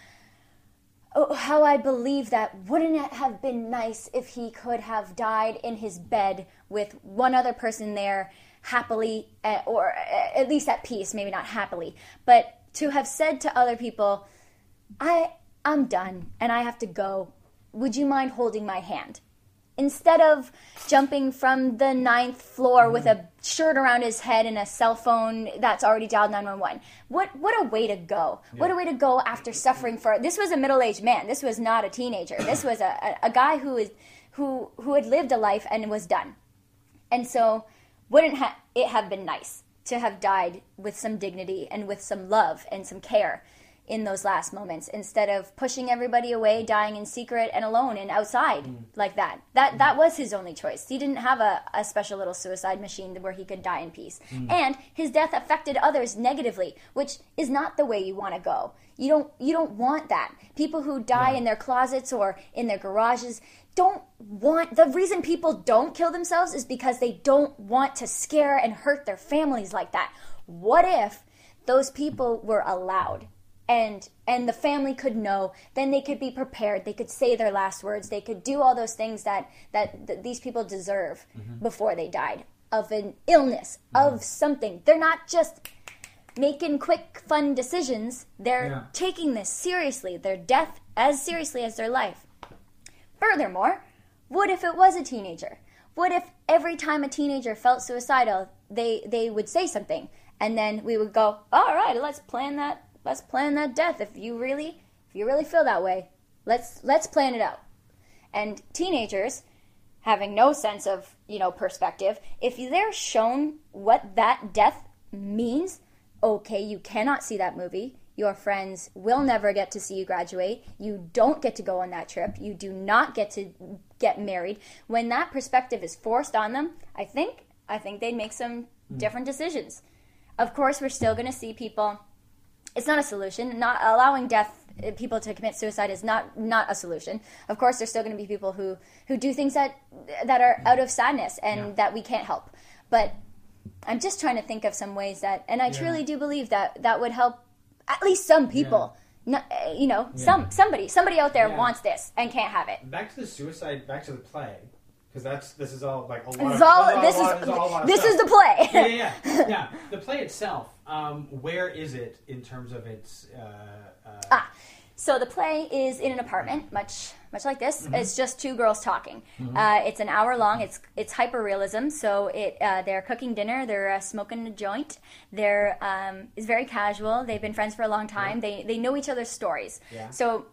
oh, how I believe that wouldn't it have been nice if he could have died in his bed with one other person there happily uh, or uh, at least at peace maybe not happily but to have said to other people I I'm done and I have to go. Would you mind holding my hand? Instead of jumping from the ninth floor with a shirt around his head and a cell phone that's already dialed 911. What what a way to go. What a way to go after suffering for this was a middle-aged man. This was not a teenager. This was a, a, a guy who is who who had lived a life and was done. And so wouldn't ha- it have been nice to have died with some dignity and with some love and some care in those last moments instead of pushing everybody away, dying in secret and alone and outside mm. like that. That that mm. was his only choice. He didn't have a, a special little suicide machine where he could die in peace. Mm. And his death affected others negatively, which is not the way you want to go. You don't you don't want that. People who die in their closets or in their garages don't want the reason people don't kill themselves is because they don't want to scare and hurt their families like that. What if those people were allowed and and the family could know. Then they could be prepared. They could say their last words. They could do all those things that that, that these people deserve mm-hmm. before they died of an illness mm-hmm. of something. They're not just making quick fun decisions. They're Yeah. taking this seriously their death as seriously as their life. Furthermore, what if it was a teenager? What if every time a teenager felt suicidal, they they would say something, and then we would go, "All right, let's plan that. Let's plan that death. If you really, if you really feel that way, let's let's plan it out." And teenagers, having no sense of you know perspective, if they're shown what that death means, okay, you cannot see that movie. Your friends will never get to see you graduate. You don't get to go on that trip. You do not get to get married. When that perspective is forced on them, I think I think they'd make some different decisions. Of course, we're still going to see people. It's not a solution. Not allowing death uh, people to commit suicide is not not a solution. Of course, there's still going to be people who who do things that that are out of sadness and Yeah. that we can't help. But I'm just trying to think of some ways that, and I truly do believe that that would help at least some people. No, uh, you know, some somebody somebody out there Yeah. wants this and can't have it. Back to the suicide. Back to the play, because that's this is all like a lot. This of, all. a lot- This a lot- is this all a lot of this stuff. is the play. (laughs) yeah, yeah, yeah. yeah. (laughs) The play itself. Um, where is it in terms of its? Uh, uh, Ah, so the play is in an apartment, much much like this. Mm-hmm. It's just two girls talking. Uh, it's an hour long. It's it's hyper realism. So it uh, they're cooking dinner. They're uh, smoking a joint. They're um, it's very casual. They've been friends for a long time. They they know each other's stories. Yeah. So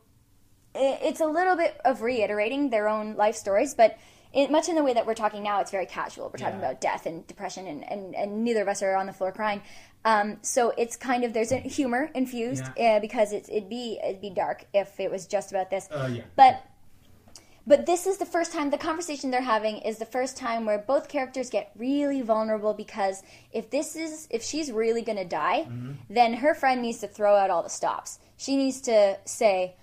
i- it's a little bit of reiterating their own life stories, but it, much in the way that we're talking now, it's very casual. We're talking Yeah. about death and depression, and, and, and neither of us are on the floor crying. Um, so it's kind of there's a humor infused Yeah. uh, because it's, it'd be it'd be dark if it was just about this. uh, yeah. But but this is the first time the conversation they're having is the first time where both characters get really vulnerable because if this is if she's really going to die, Mm-hmm. then her friend needs to throw out all the stops. She needs to say,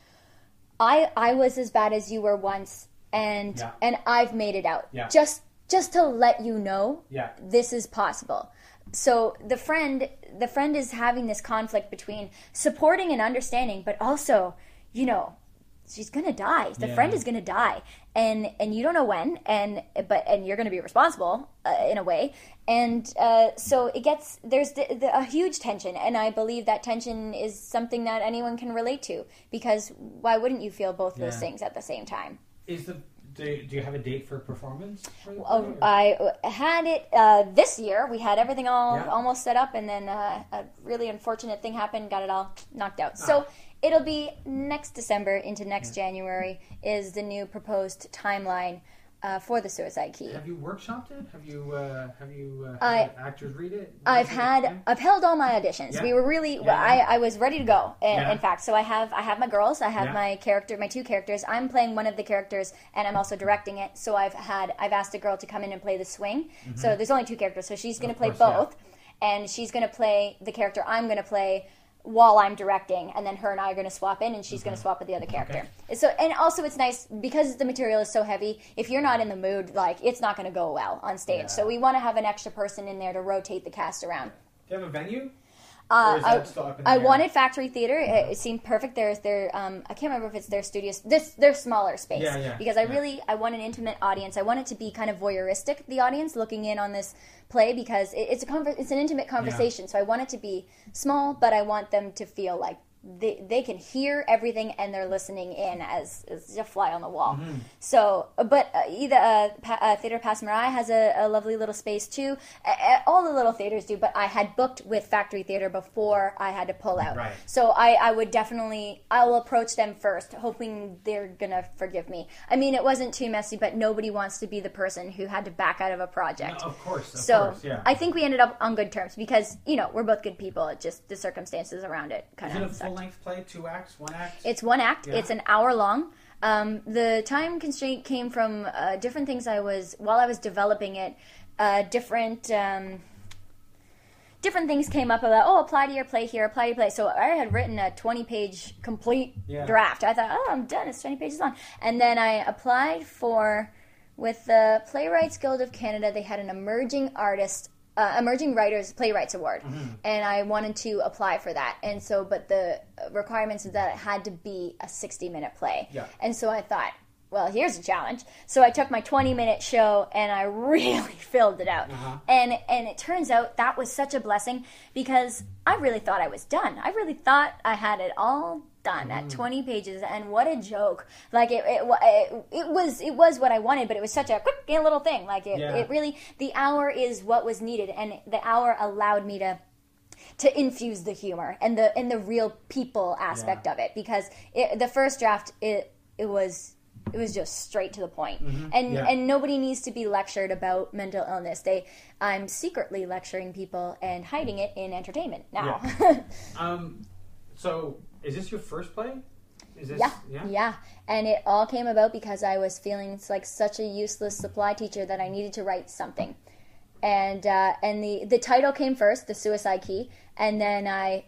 "I I was as bad as you were once, and Yeah. and I've made it out." Yeah. Just just to let you know Yeah. this is possible. So the friend the friend is having this conflict between supporting and understanding, but also, you know, she's gonna die. The Yeah. friend is gonna die, and and you don't know when, and but and you're gonna be responsible uh, in a way, and uh, so it gets there's the, the, a huge tension, and I believe that tension is something that anyone can relate to because why wouldn't you feel both those things at the same time? Is the do, do you have a date for performance? For the play, or- I had it uh, this year. We had everything all Yeah. almost set up, and then uh, a really unfortunate thing happened. Got it all knocked out. Ah. So it'll be next December into next January is the new proposed timeline uh, for the Suicide Key. have you workshopped it? Have you uh, have you uh, I- had actors read it? I've Read it? had I've held all my auditions. Yeah. We were really Yeah. I, I was ready to go. In, Yeah. in fact, so I have I have my girls. I have Yeah. my character, my two characters. I'm playing one of the characters, and I'm also directing it. So I've had I've asked a girl to come in and play the swing. So there's only two characters, so she's going to Mm-hmm. Play yeah. both, and she's going to play the character I'm going to play while I'm directing, and then her and I are going to swap in, and she's going to mm-hmm. swap with the other character. So, and also it's nice because the material is so heavy. If you're not in the mood, like it's not going to go well on stage. Yeah. So we want to have an extra person in there to rotate the cast around. Do you have a venue? Uh, I, that still up in the I wanted Factory Theater. It, it seemed perfect. There's their um, I can't remember if it's their studios. This their smaller space. Yeah, yeah, because I yeah. really I want an intimate audience. I want it to be kind of voyeuristic. The audience looking in on this play because it, it's a conver- it's an intimate conversation. So I want it to be small, but I want them to feel like they, they can hear everything and they're listening in as, as a fly on the wall. Mm-hmm. So, but uh, either uh, pa- uh, Theater Passe Muraille has a, a lovely little space too. All the little theaters do, but I had booked with Factory Theater before I had to pull out. Right. So I, I would definitely I will approach them first, hoping they're gonna forgive me. I mean, it wasn't too messy, but nobody wants to be the person who had to back out of a project. No, of course, of so course, yeah. I think we ended up on good terms because you know we're both good people. It just the circumstances around it kind of full length play? Two acts? One act? it's one act. Yeah. It's an hour long. Um, the time constraint came from uh, different things I was while I was developing it. Uh, different um, different things came up about oh apply to your play here, apply to your play. So I had written a twenty page complete Yeah. draft. I thought oh I'm done. It's twenty pages long, and then I applied for with the Playwrights Guild of Canada. They had an emerging artist. Uh, emerging writers playwrights award Mm-hmm. and i wanted to apply for that and so but the requirements is that it had to be a 60 minute play Yeah. and so i thought well here's a challenge so i took my 20 minute show and i (laughs) really filled it out Uh-huh. and and it turns out that was such a blessing because i really thought i was done i really thought i had it all done Mm. at 20 pages and what a joke like it, it, it, it was it was what i wanted but it was such a quick little thing like it, Yeah. it really the hour is what was needed and the hour allowed me to to infuse the humor and the and the real people aspect Yeah. of it because it, the first draft it it was it was just straight to the point and Mm-hmm. Yeah. and nobody needs to be lectured about mental illness they i'm secretly lecturing people and hiding it in entertainment now (laughs) Um, so is this your first play? Is this yeah, yeah? And it all came about because i was feeling like such a useless supply teacher that i needed to write something. And uh, and the the title came first the suicide key and then i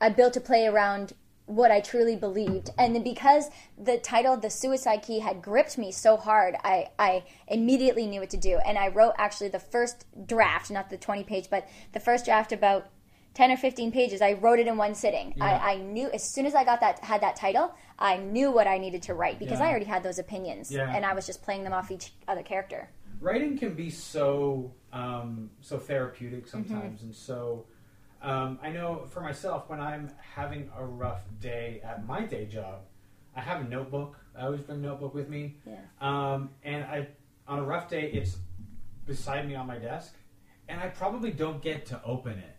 i built a play around what i truly believed. And then because the title the suicide key had gripped me so hard i i immediately knew what to do. And i wrote actually the first draft not the 20 page but the first draft about 10 or 15 pages i wrote it in one sitting Yeah. I, I knew as soon as i got that had that title i knew what i needed to write because Yeah. i already had those opinions Yeah. and i was just playing them off each other character writing can be so um, so therapeutic sometimes, Mm-hmm. and so um, I know for myself when I'm having a rough day at my day job, I have a notebook. I always bring a notebook with me, Yeah. um, and I on a rough day it's beside me on my desk, and I probably don't get to open it,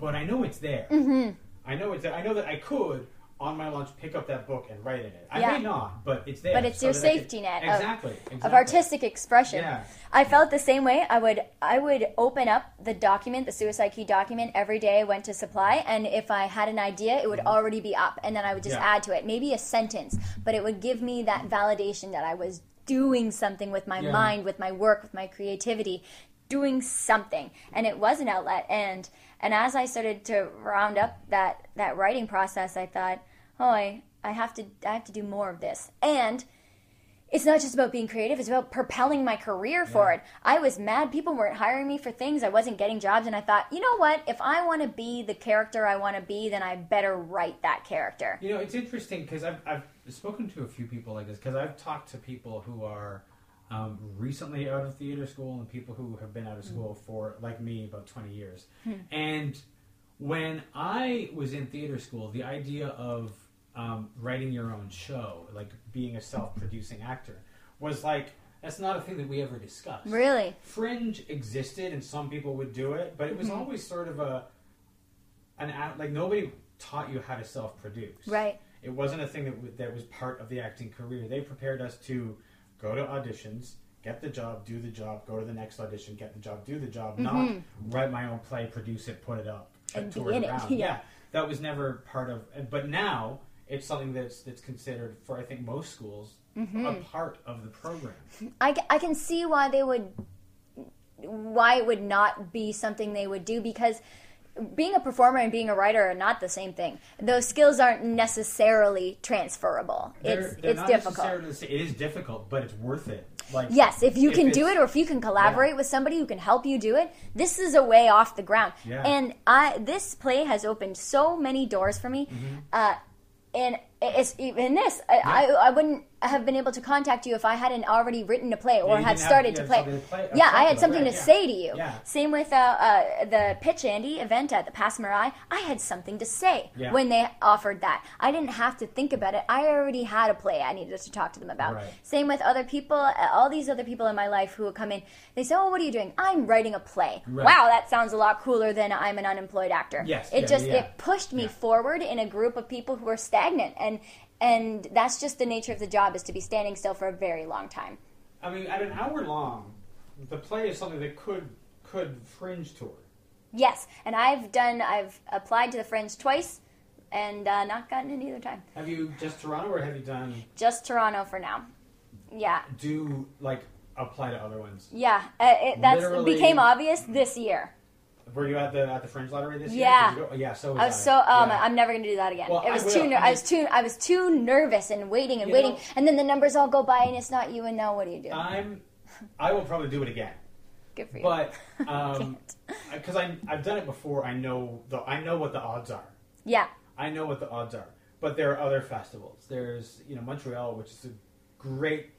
but I know it's there. mm-hmm. I know it's there. I know that I could. On my lunch, pick up that book and write in it. I Yeah. may not, but it's there. But it's so your that I can- safety net of- Exactly. exactly. of artistic expression Yeah. I felt the same way. I would I would open up the document, the suicide key document every day I went to supply and if I had an idea, it would already be up and then I would just Mm-hmm. Yeah. add to it, maybe a sentence, but it would give me that validation that I was doing something with my Yeah. mind, with my work, with my creativity, doing something. And it was an outlet. And and as I started to round up that that writing process, I thought, "Oh, I I have to I have to do more of this." And it's not just about being creative it's about propelling my career forward. I was mad. People weren't hiring me for things. I wasn't getting jobs. And i thought you know what? If i want to be the character i want to be then i better write that character. You know, it's interesting because I've, I've spoken to a few people like this because I've talked to people who are um, recently out of theater school and people who have been out of school for, like me, about 20 years. And when I was in theater school, the idea of um, writing your own show, like being a self producing actor, was like that's not a thing that we ever discussed. Really? Fringe existed, and some people would do it, but it was Mm-hmm. always sort of a an act like nobody taught you how to self-produce. Right. It wasn't a thing that w- that was part of the acting career. They prepared us to go to auditions, get the job, do the job, go to the next audition, get the job, do the job, not write my own play, produce it, put it up, Mm-hmm. And tour it, around. (laughs) yeah. that was never part of. But now it's something that's that's considered for I think most schools Mm-hmm. a part of the program. I, I can see why they would why it would not be something they would do because being a performer and being a writer are not the same thing. Those skills aren't necessarily transferable. They're- it's they're it's difficult. necessarily the same- It is difficult, but it's worth it. Like Yes, if you if can do it or if you can collaborate with somebody who can help you do it, this is a way off the ground. Yeah. And I this play has opened so many doors for me. Mm-hmm. Uh, and it's even this. I, I, I wouldn't have been able to contact you if I hadn't already written a play or you had didn't have- started to play. to play- yeah, I had something right, to yeah. say to you. Yeah. Same with uh, uh, the Pitch Andy event at the Passe Muraille. I had something to say Yeah. when they offered that. I didn't have to think about it. I already had a play I needed to talk to them about. Right. Same with other people, uh, all these other people in my life who come in. They say, "Oh, what are you doing?" I'm writing a play. Right. Wow, that sounds a lot cooler than I'm an unemployed actor. Yes, it yeah, just yeah, yeah. it pushed me Yeah. forward in a group of people who are stagnant, and and that's just the nature of the job is to be standing still for a very long time. I mean, at an hour long, the play is something that could could fringe tour. Yes, and I've done. I've applied to the Fringe twice, and uh, not gotten it either time. Have you just Toronto, or have you done Just Toronto for now. Yeah, do like apply to other ones? yeah. Uh, it, that's Literally- became obvious this year. Were you at the at the fringe lottery this Yeah. year? Go? Yeah. So was I was so um, Yeah. I'm never gonna do that again. Well, it was I too. Ner- I I was too. I was too nervous and waiting and waiting, know- and then the numbers all go by and it's not you. And now what do you do? I'm. I will probably do it again, Good for you. but (laughs) um, because I I've done it before, I know the I know what the odds are. yeah, I know what the odds are. But there are other festivals. There's you know Montreal, which is a great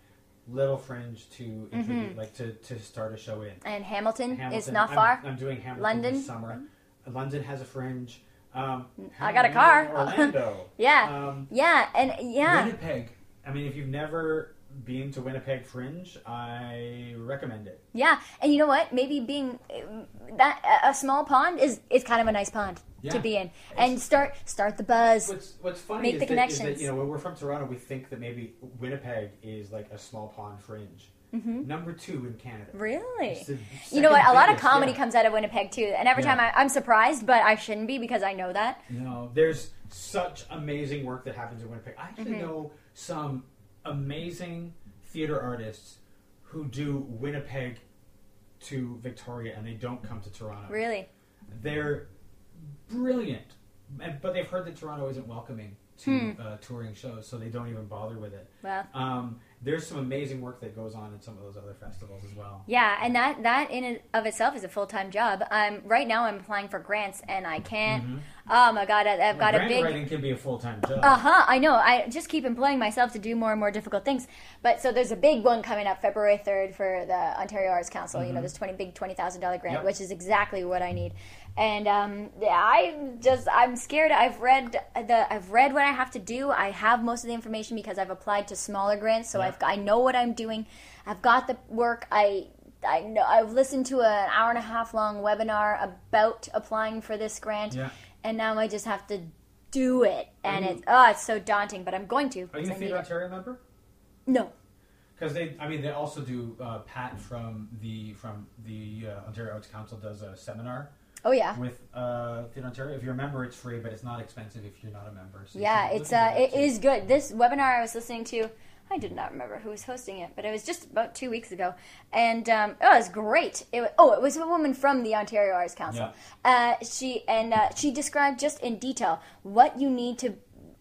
little fringe to introduce, like to, to start a show in. and Hamilton, Hamilton. is not I'm- far. I'm, doing Hamilton London? this summer. London has a fringe. Um, I got a car. Orlando. (laughs) Yeah, Um, yeah, and yeah. Winnipeg. I mean, if you've never been to Winnipeg Fringe, I recommend it. Yeah, and you know what? Maybe being um, that a small pond is is kind of a nice pond Yeah. to be in, and start start the buzz. What's What's funny Make is, the that connections. you know when we're from Toronto, we think that maybe Winnipeg is like a small pond Fringe. Number two in Canada. Mm-hmm. Really? You know what? A lot of comedy yeah. comes out of Winnipeg too, and every Yeah. time I, I'm surprised, but I shouldn't be because I know that. No, there's such amazing work that happens in Winnipeg. I actually Mm-hmm. know some amazing theater artists who do Winnipeg to Victoria and they don't come to Toronto. Really? They're brilliant, but they've heard that Toronto isn't welcoming to Hmm. uh, touring shows, so they don't even bother with it. Well, Um, there's some amazing work that goes on in some of those other festivals as well. yeah, and that that in and of itself is a full time job. Um, right now I'm applying for grants, and I can't. Oh my god, I, I've got a Grant big. writing can be a full time job. Uh huh. I know. I just keep employing myself to do more and more difficult things. But so there's a big one coming up February third for the Ontario Arts Council. You know, this twenty big twenty thousand dollar grant, Yep. which is exactly what I need. And um, I just I'm scared. I've read the I've read what I have to do. I have most of the information because I've applied to smaller grants, so Yeah. I've I know what I'm doing. I've got the work. I I know I've listened to an hour and a half long webinar about applying for this grant, Yeah. and now I just have to do it, and you- it's oh, it's so daunting, but I'm going to. Are you a Theatre. Ontario member? No. Because they, I mean, they also do. Uh, Pat from the from the uh, Ontario Arts Council does a seminar Oh yeah. with uh, Theatre Ontario. If you're a member, it's free, but it's not expensive if you're not a member. So Yeah, it's uh, it is good. This webinar I was listening to, I did not remember who was hosting it, but it was just about two weeks ago, and um, oh, it was great. It, wa- oh, it was a woman from the Ontario Arts Council. Uh, she and uh, she described just in detail what you need to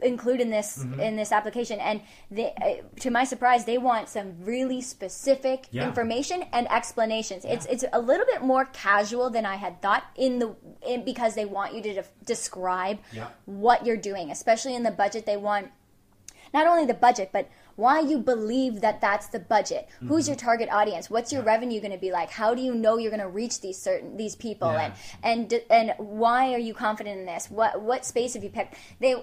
include in this Mm-hmm. in this application. And they, uh, to my surprise they want some really specific Yeah. information and explanations. It's it's a little bit more casual than i had thought in the in, because they want you to def- describe Yeah. what you're doing especially in the budget. They want not only the budget but why you believe that that's the budget. Who's Mm-hmm. your target audience? What's your revenue going to be like? How do you know you're going to reach these certain these people? Yeah. and and and why are you confident in this? What what space have you picked? They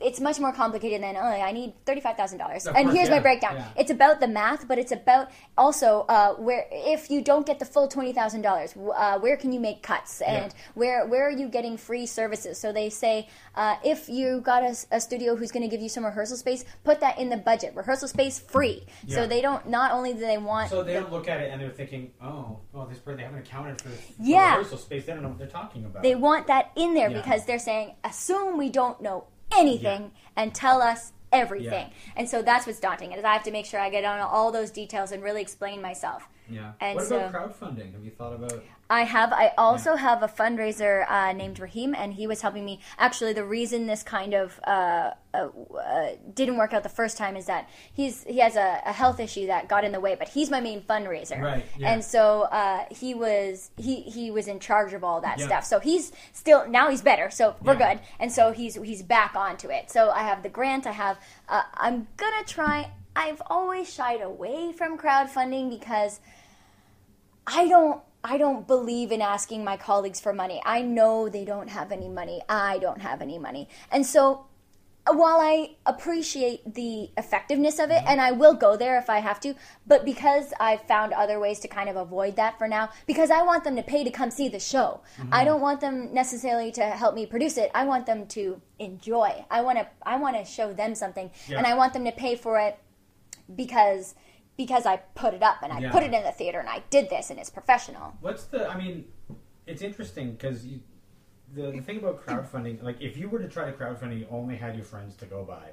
it's much more complicated than oh I need thirty five thousand dollars and course, here's yeah, my breakdown. yeah. It's about the math, but it's about also uh, where if you don't get the full twenty thousand dollars, uh, where can you make cuts and Yeah. where where are you getting free services? So they say uh, if you got a studio who's going to give you some rehearsal space, put that in the budget. Rehearsal space free. Yeah. So they don't. Not only do they want So they the- don't look at it and they're thinking, oh, well, this person they haven't accounted for, for Yeah. rehearsal space. They don't know what they're talking about. They want that in there Yeah. because they're saying, assume we don't know anything and tell us everything. And so that's what's daunting. Is I have to make sure I get on all those details and really explain myself. yeah. and what so- about crowdfunding? Have you thought about? I have. I also have a fundraiser uh, named Raheem, and he was helping me. Actually, the reason this kind of uh, uh, uh, didn't work out the first time is that he's he has a, a health issue that got in the way, but he's my main fundraiser, Right, yeah. And so uh, he was he he was in charge of all that Yeah. stuff. So he's still now he's better, so we're Yeah. good. And so he's he's back onto it. So I have the grant. I have. Uh, I'm gonna try. I've always shied away from crowdfunding because I don't I don't believe in asking my colleagues for money. I know they don't have any money. I don't have any money. And so while I appreciate the effectiveness of it mm-hmm. and I will go there if I have to, but because I've found other ways to kind of avoid that for now because I want them to pay to come see the show. Mm-hmm. I don't want them necessarily to help me produce it. I want them to enjoy. I want to I want to show them something Yeah. and I want them to pay for it because because I put it up and I Yeah. put it in the theater and I did this and it's professional. What's the? I mean, it's interesting because the the thing about crowdfunding, like if you were to try to crowdfunding, you only had your friends to go by.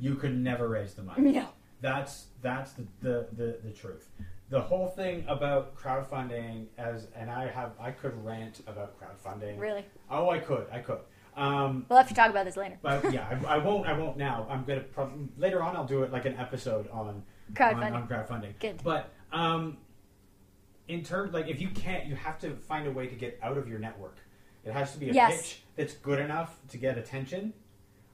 You could never raise the money. No. That's that's the, the, the, the truth. The whole thing about crowdfunding, as and I have, I could rant about crowdfunding. Really? Oh, I could, I could. Um, We'll have to talk about this later. but yeah, I, I won't. I won't now. I'm gonna prob- later on. I'll do it like an episode on Crowdfunding. On, on crowdfunding. Good. But um, in terms like if you can't, you have to find a way to get out of your network. It has to be a Yes. pitch that's good enough to get attention.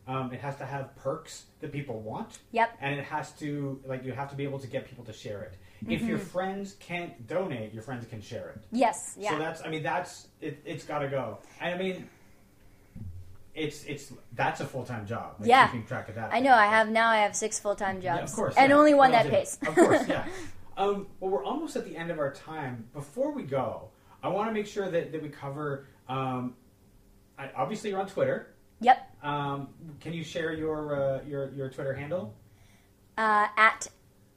Um, it has to have perks that people want. Yep. And it has to like you have to be able to get people to share it. If your friends can't donate, your friends can share it. Yes. Yeah. So that's I mean that's it, it's got to go. And I mean it's it's that's a full time job. Like, Yeah. keeping track of that. I know. I have now. I have six full time jobs, Yeah, of course, and yeah. only one that pays. Of course, (laughs) yeah. Um, well, we're almost at the end of our time. Before we go, I want to make sure that, that we cover. Um, I, obviously, you're on Twitter. yep. Um, can you share your uh, your your Twitter handle? Uh, at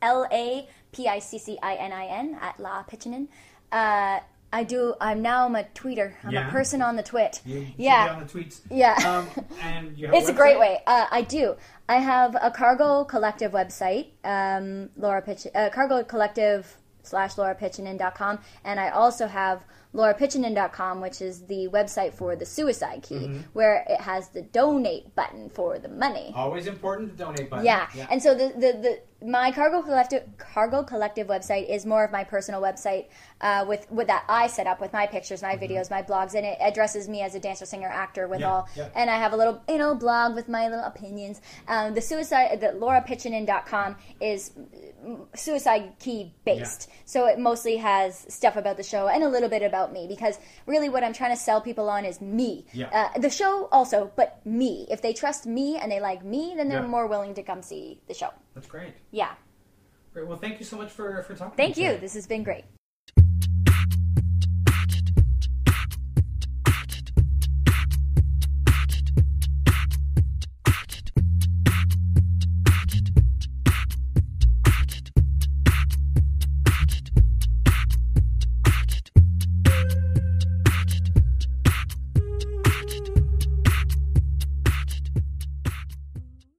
L A P I C C I N I N at La Piccinin. Uh, I do. I'm now. I'm a tweeter. I'm Yeah. a person on the twit. You Yeah. on the tweets. Yeah. Um, (laughs) and you have It's a website? great way. Uh, I do. I have a cargo collective website, um, Laura Pitch, uh, cargo collective slash laurapiccinin.com, and I also have laurapiccinin.com, which is the website for the suicide key, Mm-hmm. where it has the donate button for the money. Always important to donate button. Yeah. and so the, the, the my cargo collective cargo collective website is more of my personal website uh, with with that I set up with my pictures, my videos, my blogs, and it addresses me as a dancer, singer, actor with Mm-hmm. Yeah, all. yeah. And I have a little you know blog with my little opinions. Um, the suicide the laurapiccinin.com is suicide key based, so it mostly has stuff about the show and a little bit about me because really what I'm trying to sell people on is me. Yeah. Uh, the show also, but me. If they trust me and they like me, then they're Yeah. more willing to come see the show. That's great. Yeah. Great. Well, thank you so much for for talking. Thank you. today. This has been great.